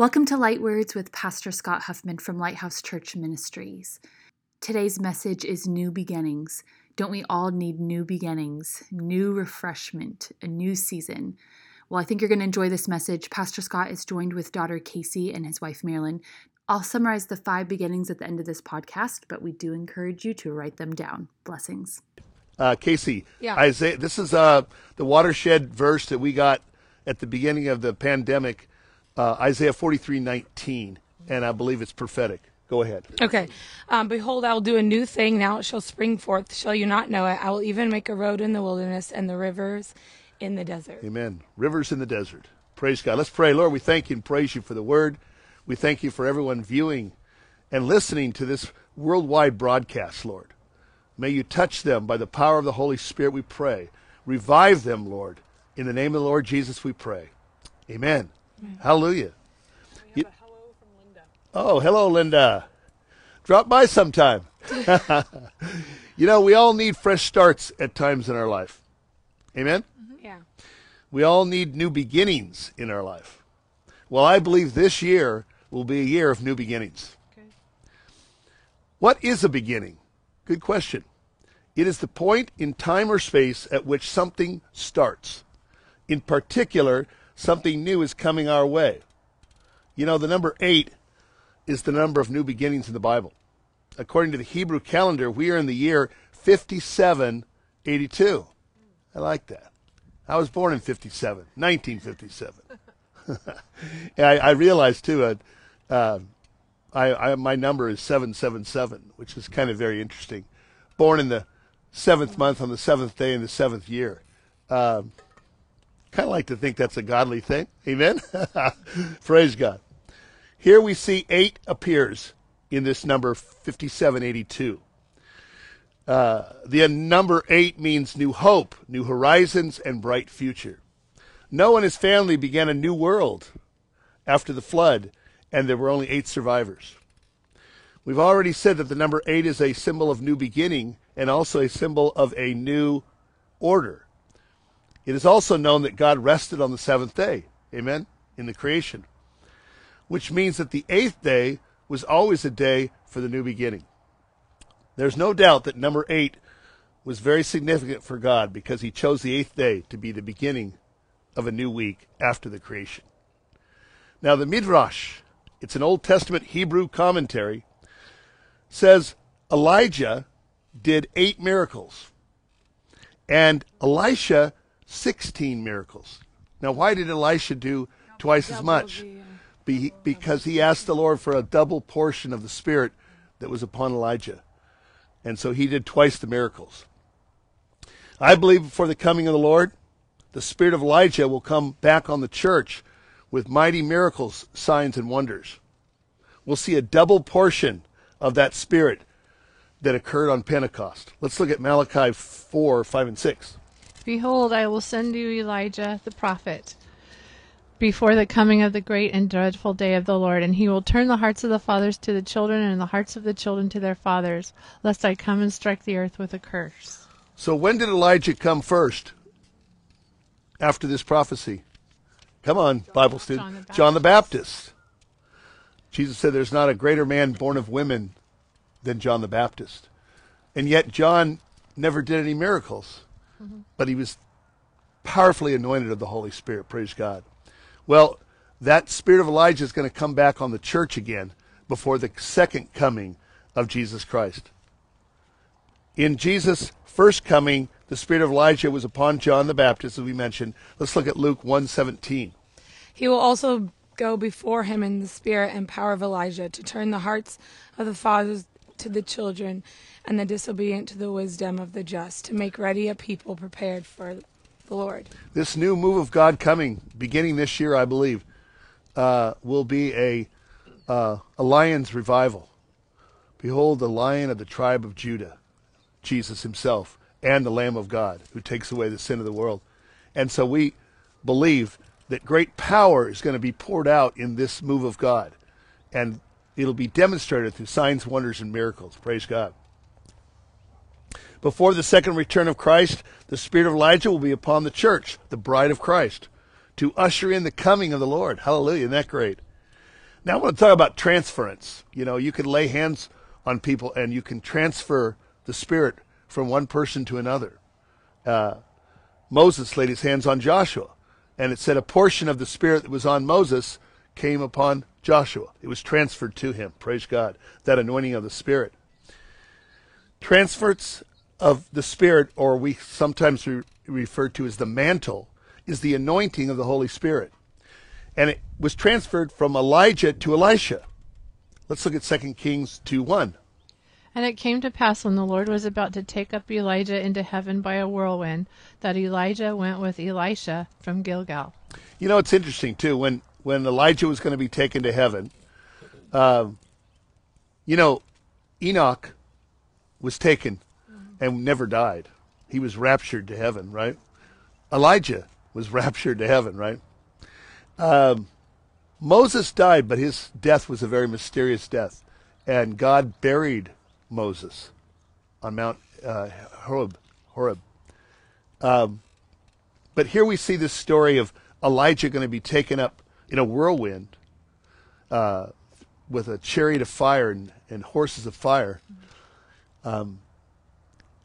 Welcome to Light Words with Pastor Scott Huffman from Lighthouse Church Ministries. Today's message is New Beginnings. Don't we all need new beginnings, new refreshment, a new season? Well, I think you're going to enjoy this message. Pastor Scott is joined with daughter Casey and his wife Marilyn. I'll summarize the five beginnings at the end of this podcast, but we do encourage you to write them down. Blessings. Uh, Casey, Yeah. Isaiah, this is uh, the watershed verse that we got at the beginning of the pandemic, uh, Isaiah forty-three nineteen, and I believe it's prophetic. Go ahead. Okay. Um, Behold, I will do a new thing. Now it shall spring forth. Shall you not know it? I will even make a road in the wilderness and the rivers in the desert. Amen. Rivers in the desert. Praise God. Let's pray. Lord, we thank you and praise you for the word. We thank you for everyone viewing and listening to this worldwide broadcast, Lord. May you touch them by the power of the Holy Spirit, we pray. Revive them, Lord. In the name of the Lord Jesus, we pray. Amen. Hallelujah. You- Oh, hello, Linda. Drop by sometime. you know, we all need fresh starts at times in our life. Amen? Yeah. We all need new beginnings in our life. Well, I believe this year will be a year of new beginnings. Okay. What is a beginning? Good question. It is the point in time or space at which something starts. In particular, something new is coming our way. You know, the number eight is the number of new beginnings in the Bible. According to the Hebrew calendar, we are in the year 5782. I like that. I was born in 57, 1957. and I, I realized, too, uh, uh, I, I, my number is 777, which is kind of very interesting. Born in the seventh month on the seventh day in the seventh year. Um, kind of like to think that's a godly thing. Amen? Praise God. Here we see eight appears in this number 5782. Uh, the number eight means new hope, new horizons, and bright future. Noah and his family began a new world after the flood, and there were only eight survivors. We've already said that the number eight is a symbol of new beginning and also a symbol of a new order. It is also known that God rested on the seventh day, amen, in the creation, which means that the eighth day was always a day for the new beginning. There's no doubt that number eight was very significant for God because he chose the eighth day to be the beginning of a new week after the creation. Now, the Midrash, it's an Old Testament Hebrew commentary, says Elijah did eight miracles and Elisha 16 miracles. Now, why did Elisha do twice as much? Be, because he asked the Lord for a double portion of the Spirit that was upon Elijah. And so he did twice the miracles. I believe before the coming of the Lord, the Spirit of Elijah will come back on the church with mighty miracles, signs, and wonders. We'll see a double portion of that Spirit that occurred on Pentecost. Let's look at Malachi 4, 5, and 6. Behold, I will send you Elijah the prophet before the coming of the great and dreadful day of the Lord, and he will turn the hearts of the fathers to the children and the hearts of the children to their fathers, lest I come and strike the earth with a curse. So when did Elijah come first after this prophecy? Come on, Bible student. John the John the Baptist. Jesus said there's not a greater man born of women than John the Baptist. And yet John never did any miracles, but he was powerfully anointed of the Holy Spirit. Praise God. Well, that spirit of Elijah is going to come back on the church again before the second coming of Jesus Christ. In Jesus' first coming, the spirit of Elijah was upon John the Baptist, as we mentioned. Let's look at Luke 117. He will also go before him in the spirit and power of Elijah to turn the hearts of the fathers to the children and the disobedient to the wisdom of the just, to make ready a people prepared for the Lord. This new move of God coming, beginning this year, I believe, uh, will be a, uh, a lion's revival. Behold, the lion of the tribe of Judah, Jesus himself, and the Lamb of God, who takes away the sin of the world. And so we believe that great power is going to be poured out in this move of God. And it'll be demonstrated through signs, wonders, and miracles. Praise God. Before the second return of Christ, the spirit of Elijah will be upon the church, the bride of Christ, to usher in the coming of the Lord. Hallelujah. Isn't that great? Now I want to talk about transference. You know, you can lay hands on people and you can transfer the Spirit from one person to another. Uh, Moses laid his hands on Joshua, and it said a portion of the Spirit that was on Moses came upon Joshua. It was transferred to him. Praise God. That anointing of the Spirit. Transference of the Spirit, or we sometimes re- refer to as the mantle, is the anointing of the Holy Spirit. And it was transferred from Elijah to Elisha. Let's look at 2 Kings 2 1. And it came to pass when the Lord was about to take up Elijah into heaven by a whirlwind, that Elijah went with Elisha from Gilgal. You know, it's interesting too. When when Elijah was going to be taken to heaven, um, you know, Enoch was taken and never died. He was raptured to heaven, right? Elijah was raptured to heaven, right? Um, Moses died, but his death was a very mysterious death, and God buried Moses on Mount uh, Horeb. Horeb. Um, but here we see this story of Elijah going to be taken up in a whirlwind uh, with a chariot of fire and, and horses of fire. Um,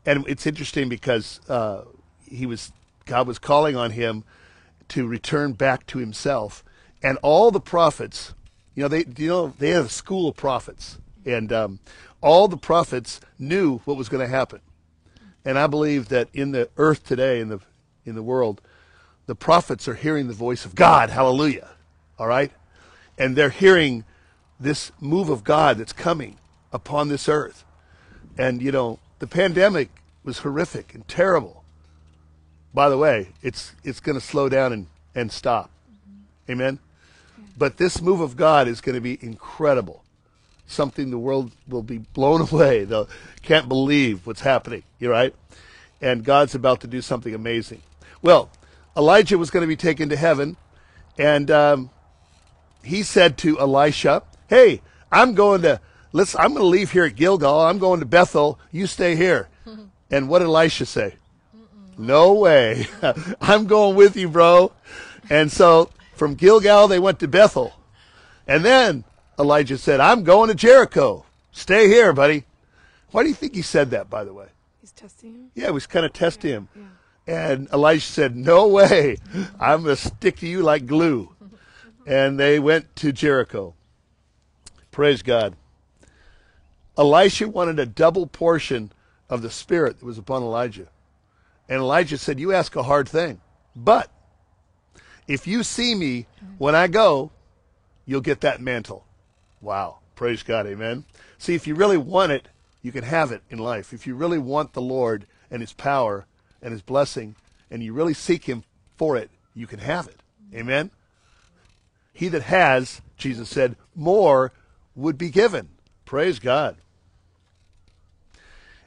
and it's interesting because uh, he was God was calling on him to return back to himself, and all the prophets, you know, they you know they have a school of prophets, and um, all the prophets knew what was going to happen. And I believe that in the earth today, in the in the world, the prophets are hearing the voice of God. Hallelujah. All right? And they're hearing this move of God that's coming upon this earth. And you know, the pandemic was horrific and terrible. By the way, it's it's going to slow down and, and stop. Amen. But this move of God is going to be incredible something the world will be blown away. They can't believe what's happening. You're right. And God's about to do something amazing. Well, Elijah was going to be taken to heaven, and um, he said to Elisha, "Hey, I'm going to let's. I'm going to leave here at Gilgal. I'm going to Bethel. You stay here." and what did Elisha say? No way. I'm going with you, bro. And so from Gilgal they went to Bethel, and then Elijah said, I'm going to Jericho. Stay here, buddy. Why do you think he said that, by the way? He's testing him? Yeah, he was kind of testing him. Yeah. And Elijah said, No way. I'm going to stick to you like glue. And they went to Jericho. Praise God. Elisha wanted a double portion of the Spirit that was upon Elijah. And Elijah said, You ask a hard thing. But if you see me when I go, you'll get that mantle. Wow. Praise God. Amen. See, if you really want it, you can have it in life. If you really want the Lord and His power and His blessing, and you really seek Him for it, you can have it. Amen. He that has, Jesus said, more would be given. Praise God.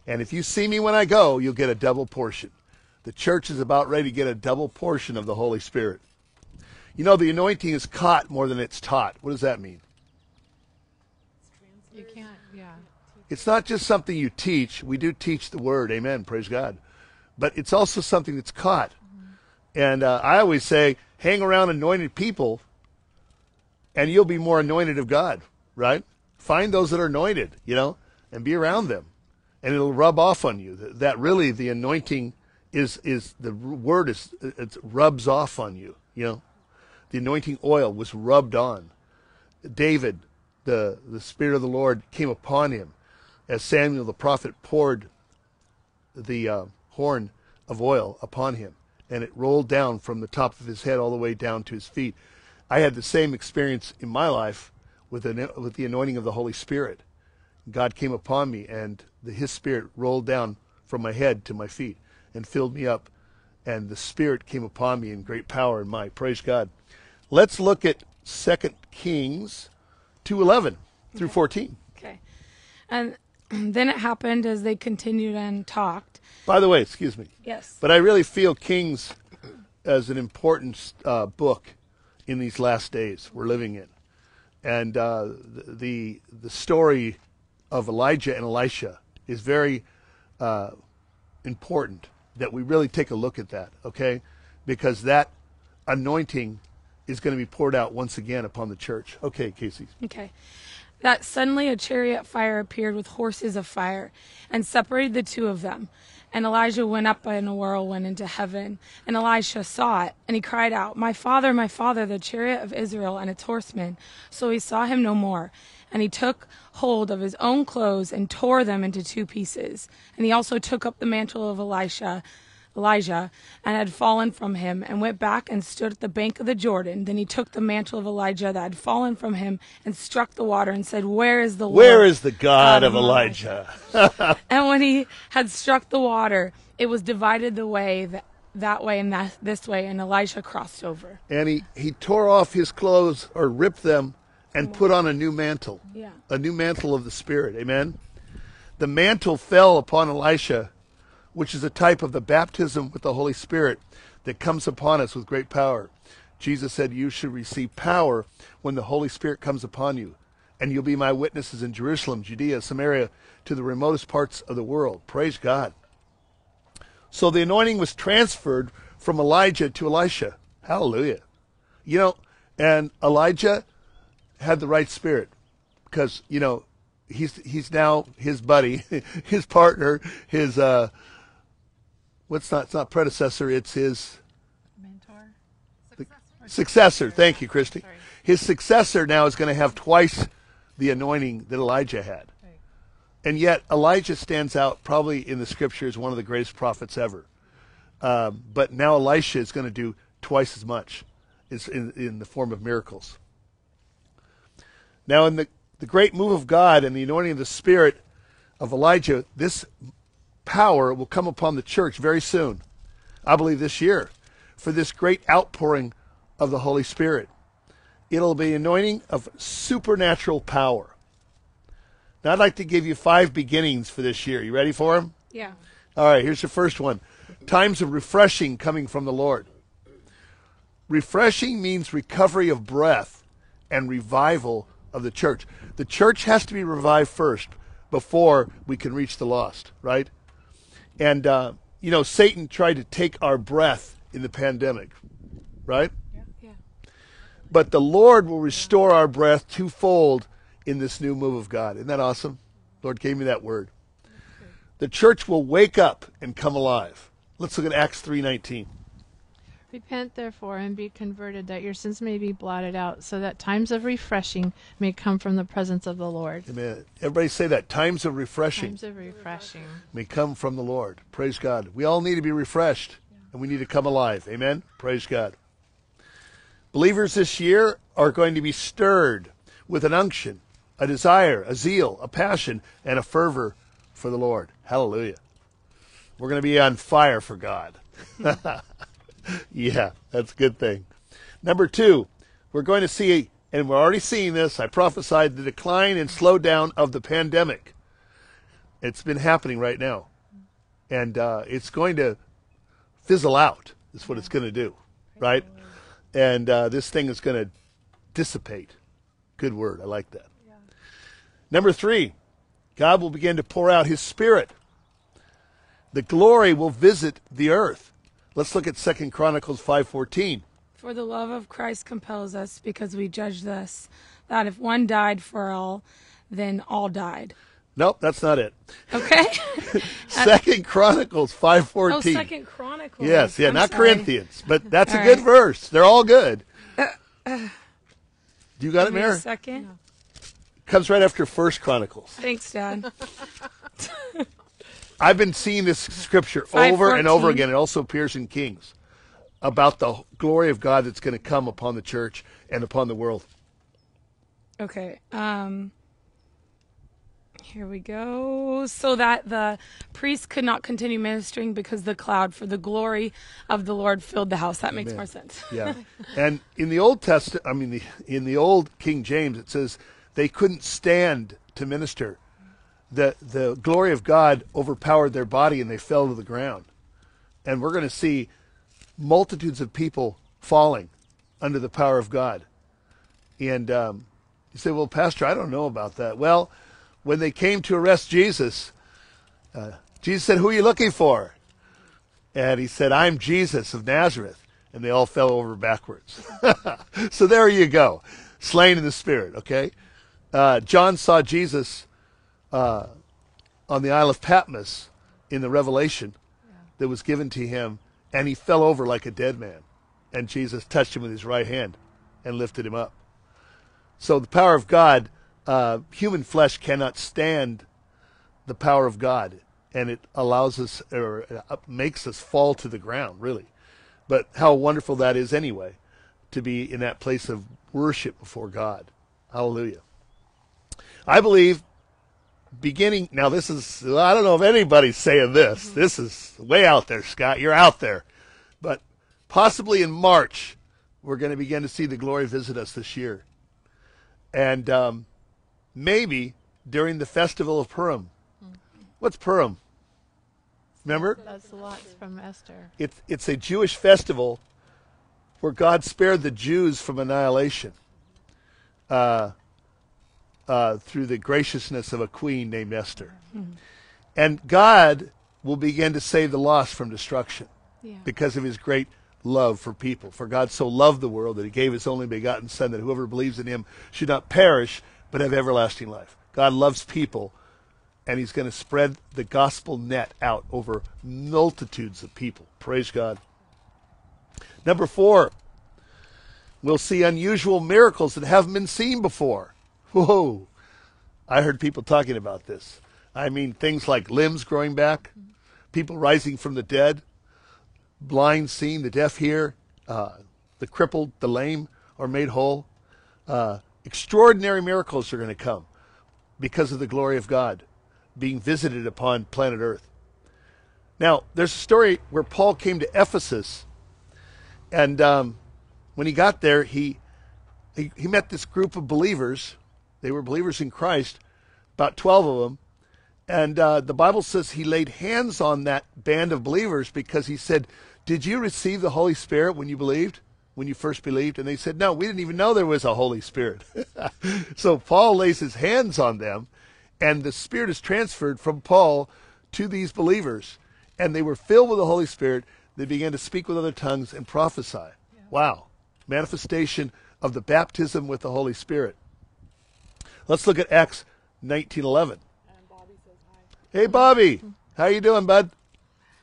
And if you see me when I go, you'll get a double portion. The church is about ready to get a double portion of the Holy Spirit. You know, the anointing is caught more than it's taught. What does that mean? You can't, yeah. It's not just something you teach. We do teach the word, amen, praise God. But it's also something that's caught. Mm-hmm. And uh, I always say, hang around anointed people, and you'll be more anointed of God, right? Find those that are anointed, you know, and be around them, and it'll rub off on you. That really the anointing is is the word is it rubs off on you, you know. The anointing oil was rubbed on. David the, the Spirit of the Lord came upon him as Samuel the prophet poured the uh, horn of oil upon him, and it rolled down from the top of his head all the way down to his feet. I had the same experience in my life with the, with the anointing of the Holy Spirit. God came upon me, and the, His Spirit rolled down from my head to my feet and filled me up. And the Spirit came upon me in great power and might. Praise God. Let's look at Second Kings 211 through okay. 14. Okay. And then it happened as they continued and talked. By the way, excuse me. Yes. But I really feel Kings as an important uh, book in these last days we're living in. And uh, the, the story of Elijah and Elisha is very uh, important that we really take a look at that, okay? Because that anointing is going to be poured out once again upon the church. Okay, Casey. Okay. That suddenly a chariot fire appeared with horses of fire and separated the two of them. And Elijah went up in a whirlwind into heaven. And Elisha saw it, and he cried out, My father, my father, the chariot of Israel and its horsemen. So he saw him no more. And he took hold of his own clothes and tore them into two pieces. And he also took up the mantle of Elisha Elijah, and had fallen from him, and went back and stood at the bank of the Jordan. Then he took the mantle of Elijah that had fallen from him, and struck the water, and said, Where is the Lord? Where is the God, of um, Elijah? and when he had struck the water, it was divided the way that, that way and that this way, and Elijah crossed over. and he, he tore off his clothes or ripped them and put on a new mantle. Yeah. A new mantle of the Spirit. Amen. The mantle fell upon Elisha, which is a type of the baptism with the Holy Spirit that comes upon us with great power. Jesus said, You should receive power when the Holy Spirit comes upon you, and you'll be my witnesses in Jerusalem, Judea, Samaria, to the remotest parts of the world. Praise God. So the anointing was transferred from Elijah to Elisha. Hallelujah. You know, and Elijah had the right spirit because, you know, he's he's now his buddy, his partner, his uh what's not it's not predecessor, it's his Mentor. successor. Thank you, Christy. His successor now is going to have twice the anointing that Elijah had. And yet, Elijah stands out probably in the scripture as one of the greatest prophets ever. Um, but now Elisha is going to do twice as much is in, in the form of miracles. Now, in the, the great move of God and the anointing of the Spirit of Elijah, this power will come upon the church very soon. I believe this year for this great outpouring of the Holy Spirit. It'll be anointing of supernatural power. Now, I'd like to give you five beginnings for this year. You ready for them? Yeah. All right, here's the first one times of refreshing coming from the Lord. Refreshing means recovery of breath and revival of the church. The church has to be revived first before we can reach the lost, right? And, uh, you know, Satan tried to take our breath in the pandemic, right? Yeah. But the Lord will restore our breath twofold in this new move of God. Isn't that awesome? Lord gave me that word. The church will wake up and come alive. Let's look at Acts 3:19. Repent therefore and be converted, that your sins may be blotted out, so that times of refreshing may come from the presence of the Lord. Amen. Everybody say that. Times of refreshing Times of refreshing. may come from the Lord. Praise God. We all need to be refreshed and we need to come alive. Amen. Praise God. Believers this year are going to be stirred with an unction, a desire, a zeal, a passion, and a fervor for the Lord. Hallelujah. We're going to be on fire for God. yeah, that's a good thing. Number two, we're going to see, and we're already seeing this, I prophesied the decline and slowdown of the pandemic. It's been happening right now. And uh, it's going to fizzle out, is what it's going to do, right? And uh, this thing is going to dissipate. Good word. I like that. Number three, God will begin to pour out his spirit. The glory will visit the earth. Let's look at Second Chronicles 5:14. For the love of Christ compels us, because we judge thus, that if one died for all, then all died. Nope, that's not it. Okay? Uh, second Chronicles 5:14. oh, Second Chronicles. Yes, yeah, I'm not sorry. Corinthians, but that's a good right. verse. They're all good. Uh, uh. Do you got it, Mary? second. Comes right after First Chronicles. Thanks, Dad. I've been seeing this scripture over and over again. It also appears in Kings about the glory of God that's going to come upon the church and upon the world. Okay. Um here we go. So that the priest could not continue ministering because the cloud for the glory of the Lord filled the house. That makes Amen. more sense. Yeah. and in the Old Testament, I mean, the, in the Old King James, it says they couldn't stand to minister. The, the glory of God overpowered their body and they fell to the ground. And we're going to see multitudes of people falling under the power of God. And um, you say, well, Pastor, I don't know about that. Well, when they came to arrest Jesus, uh, Jesus said, Who are you looking for? And he said, I'm Jesus of Nazareth. and they all fell over backwards. so there you go, slain in the spirit. Okay, uh, John saw Jesus uh, on the Isle of Patmos in the Revelation that was given to him, and he fell over like a dead man, and Jesus touched him with his right hand and lifted him up. So the power of God, uh, human flesh cannot stand the power of God, and it allows us or makes us fall to the ground, really. But how wonderful that is, anyway, to be in that place of worship before God. Hallelujah. I believe beginning now this is I don't know if anybody's saying this. This is way out there, Scott. You're out there. But possibly in March we're going to begin to see the glory visit us this year. And um, maybe during the festival of Purim. What's Purim? Remember? That's lots from Esther. It's it's a Jewish festival where God spared the Jews from annihilation. Uh, uh, through the graciousness of a queen named Esther. And God will begin to save the lost from destruction Yeah. because of his great love for people. For God so loved the world that he gave his only begotten Son, that whoever believes in him should not perish, but have everlasting life. God loves people, and he's going to spread the gospel net out over multitudes of people. Praise God. Number four, we'll see unusual miracles that haven't been seen before. Whoa. I heard people talking about this. I mean, things like limbs growing back, people rising from the dead, blind seeing, the deaf hear, uh, the crippled, the lame are made whole. Uh, extraordinary miracles are going to come because of the glory of God being visited upon planet Earth. Now, there's a story where Paul came to Ephesus, and um, when he got there, he, he he met this group of believers. They were believers in Christ, about twelve of them, and uh, the Bible says he laid hands on that band of believers because he said, "Did you receive the Holy Spirit when you believed?" When you first believed, and they said, No, we didn't even know there was a Holy Spirit. so Paul lays his hands on them, and the Spirit is transferred from Paul to these believers, and they were filled with the Holy Spirit. They began to speak with other tongues and prophesy. Wow. Manifestation of the baptism with the Holy Spirit. Let's look at Acts 19:11. Hey Bobby, how you doing, bud?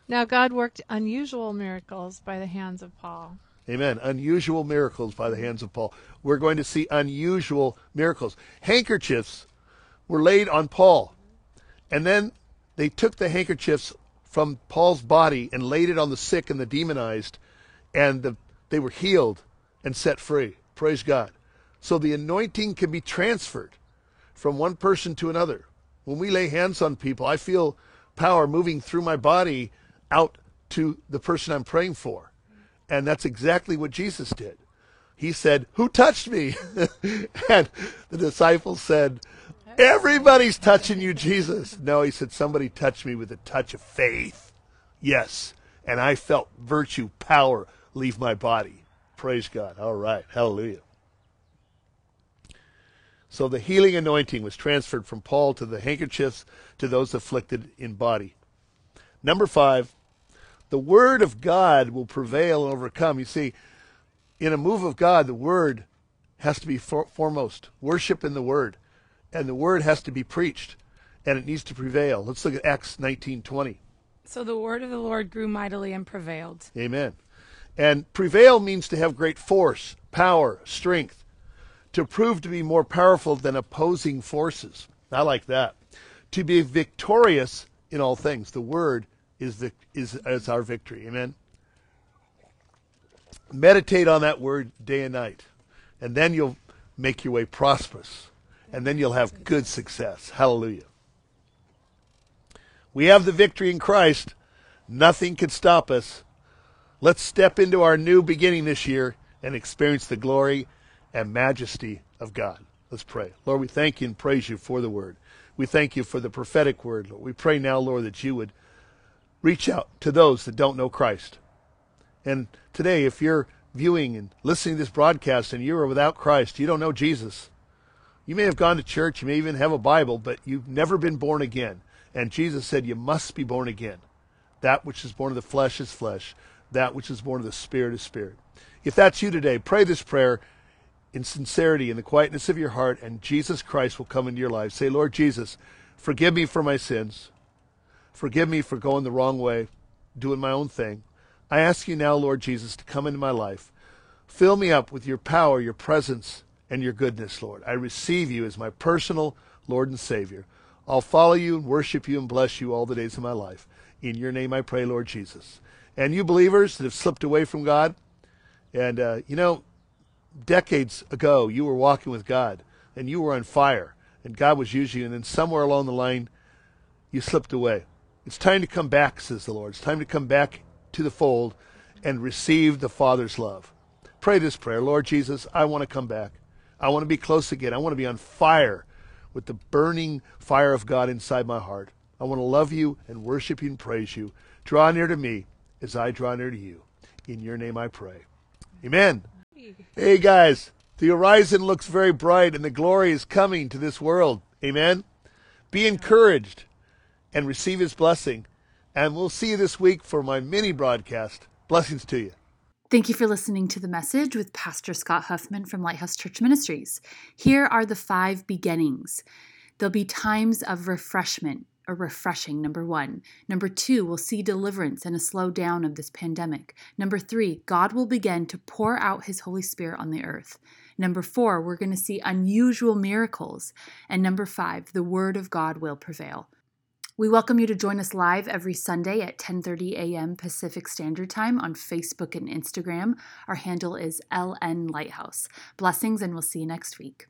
Now God worked unusual miracles by the hands of Paul. Amen. Unusual miracles by the hands of Paul. We're going to see unusual miracles. Handkerchiefs were laid on Paul, and then they took the handkerchiefs from Paul's body and laid it on the sick and the demonized, and the, they were healed and set free. Praise God. So the anointing can be transferred from one person to another. When we lay hands on people, I feel power moving through my body out to the person I'm praying for. And that's exactly what Jesus did. He said, Who touched me? and the disciples said, Everybody's touching you, Jesus. No, he said, Somebody touched me with a touch of faith. Yes. And I felt virtue, power leave my body. Praise God. All right. Hallelujah. So the healing anointing was transferred from Paul to the handkerchiefs to those afflicted in body. Number five, the word of God will prevail and overcome. You see, in a move of God, the word has to be for- foremost. Worship in the word, and the word has to be preached, and it needs to prevail. Let's look at Acts nineteen twenty. So the word of the Lord grew mightily and prevailed. Amen. And prevail means to have great force, power, strength, to prove to be more powerful than opposing forces. I like that. To be victorious in all things. The word is the is, is our victory. Amen. Meditate on that word day and night, and then you'll make your way prosperous, and then you'll have good success. Hallelujah. We have the victory in Christ. Nothing can stop us. Let's step into our new beginning this year and experience the glory and majesty of God. Let's pray. Lord, we thank you and praise you for the word. We thank you for the prophetic word. Lord. We pray now, Lord, that you would reach out to those that don't know Christ. And today, if you're viewing and listening to this broadcast and you are without Christ, you don't know Jesus. You may have gone to church, you may even have a Bible, but you've never been born again. And Jesus said you must be born again. That which is born of the flesh is flesh, that which is born of the spirit is spirit. If that's you today, pray this prayer in sincerity, in the quietness of your heart, and Jesus Christ will come into your life. Say, Lord Jesus, forgive me for my sins. Forgive me for going the wrong way, doing my own thing. I ask you now, Lord Jesus, to come into my life. Fill me up with your power, your presence, and your goodness, Lord. I receive you as my personal Lord and Savior. I'll follow you and worship you and bless you all the days of my life. In your name I pray, Lord Jesus. And you believers that have slipped away from God, and uh, you know, decades ago you were walking with God and you were on fire and God was using you, and then somewhere along the line you slipped away. It's time to come back, says the Lord. It's time to come back to the fold and receive the Father's love. Pray this prayer Lord Jesus, I want to come back. I want to be close again. I want to be on fire with the burning fire of God inside my heart. I want to love you and worship you and praise you. Draw near to me as I draw near to you. In your name I pray. Amen. Hey guys, the horizon looks very bright and the glory is coming to this world. Amen. Be encouraged and receive his blessing. And we'll see you this week for my mini broadcast. Blessings to you. Thank you for listening to the message with Pastor Scott Huffman from Lighthouse Church Ministries. Here are the five beginnings. There'll be times of refreshment or refreshing, number one. Number two, we'll see deliverance and a slow down of this pandemic. Number three, God will begin to pour out his Holy Spirit on the earth. Number four, we're going to see unusual miracles. And number five, the word of God will prevail. We welcome you to join us live every Sunday at 10:30 a.m. Pacific Standard Time on Facebook and Instagram. Our handle is LN Lighthouse. Blessings and we'll see you next week.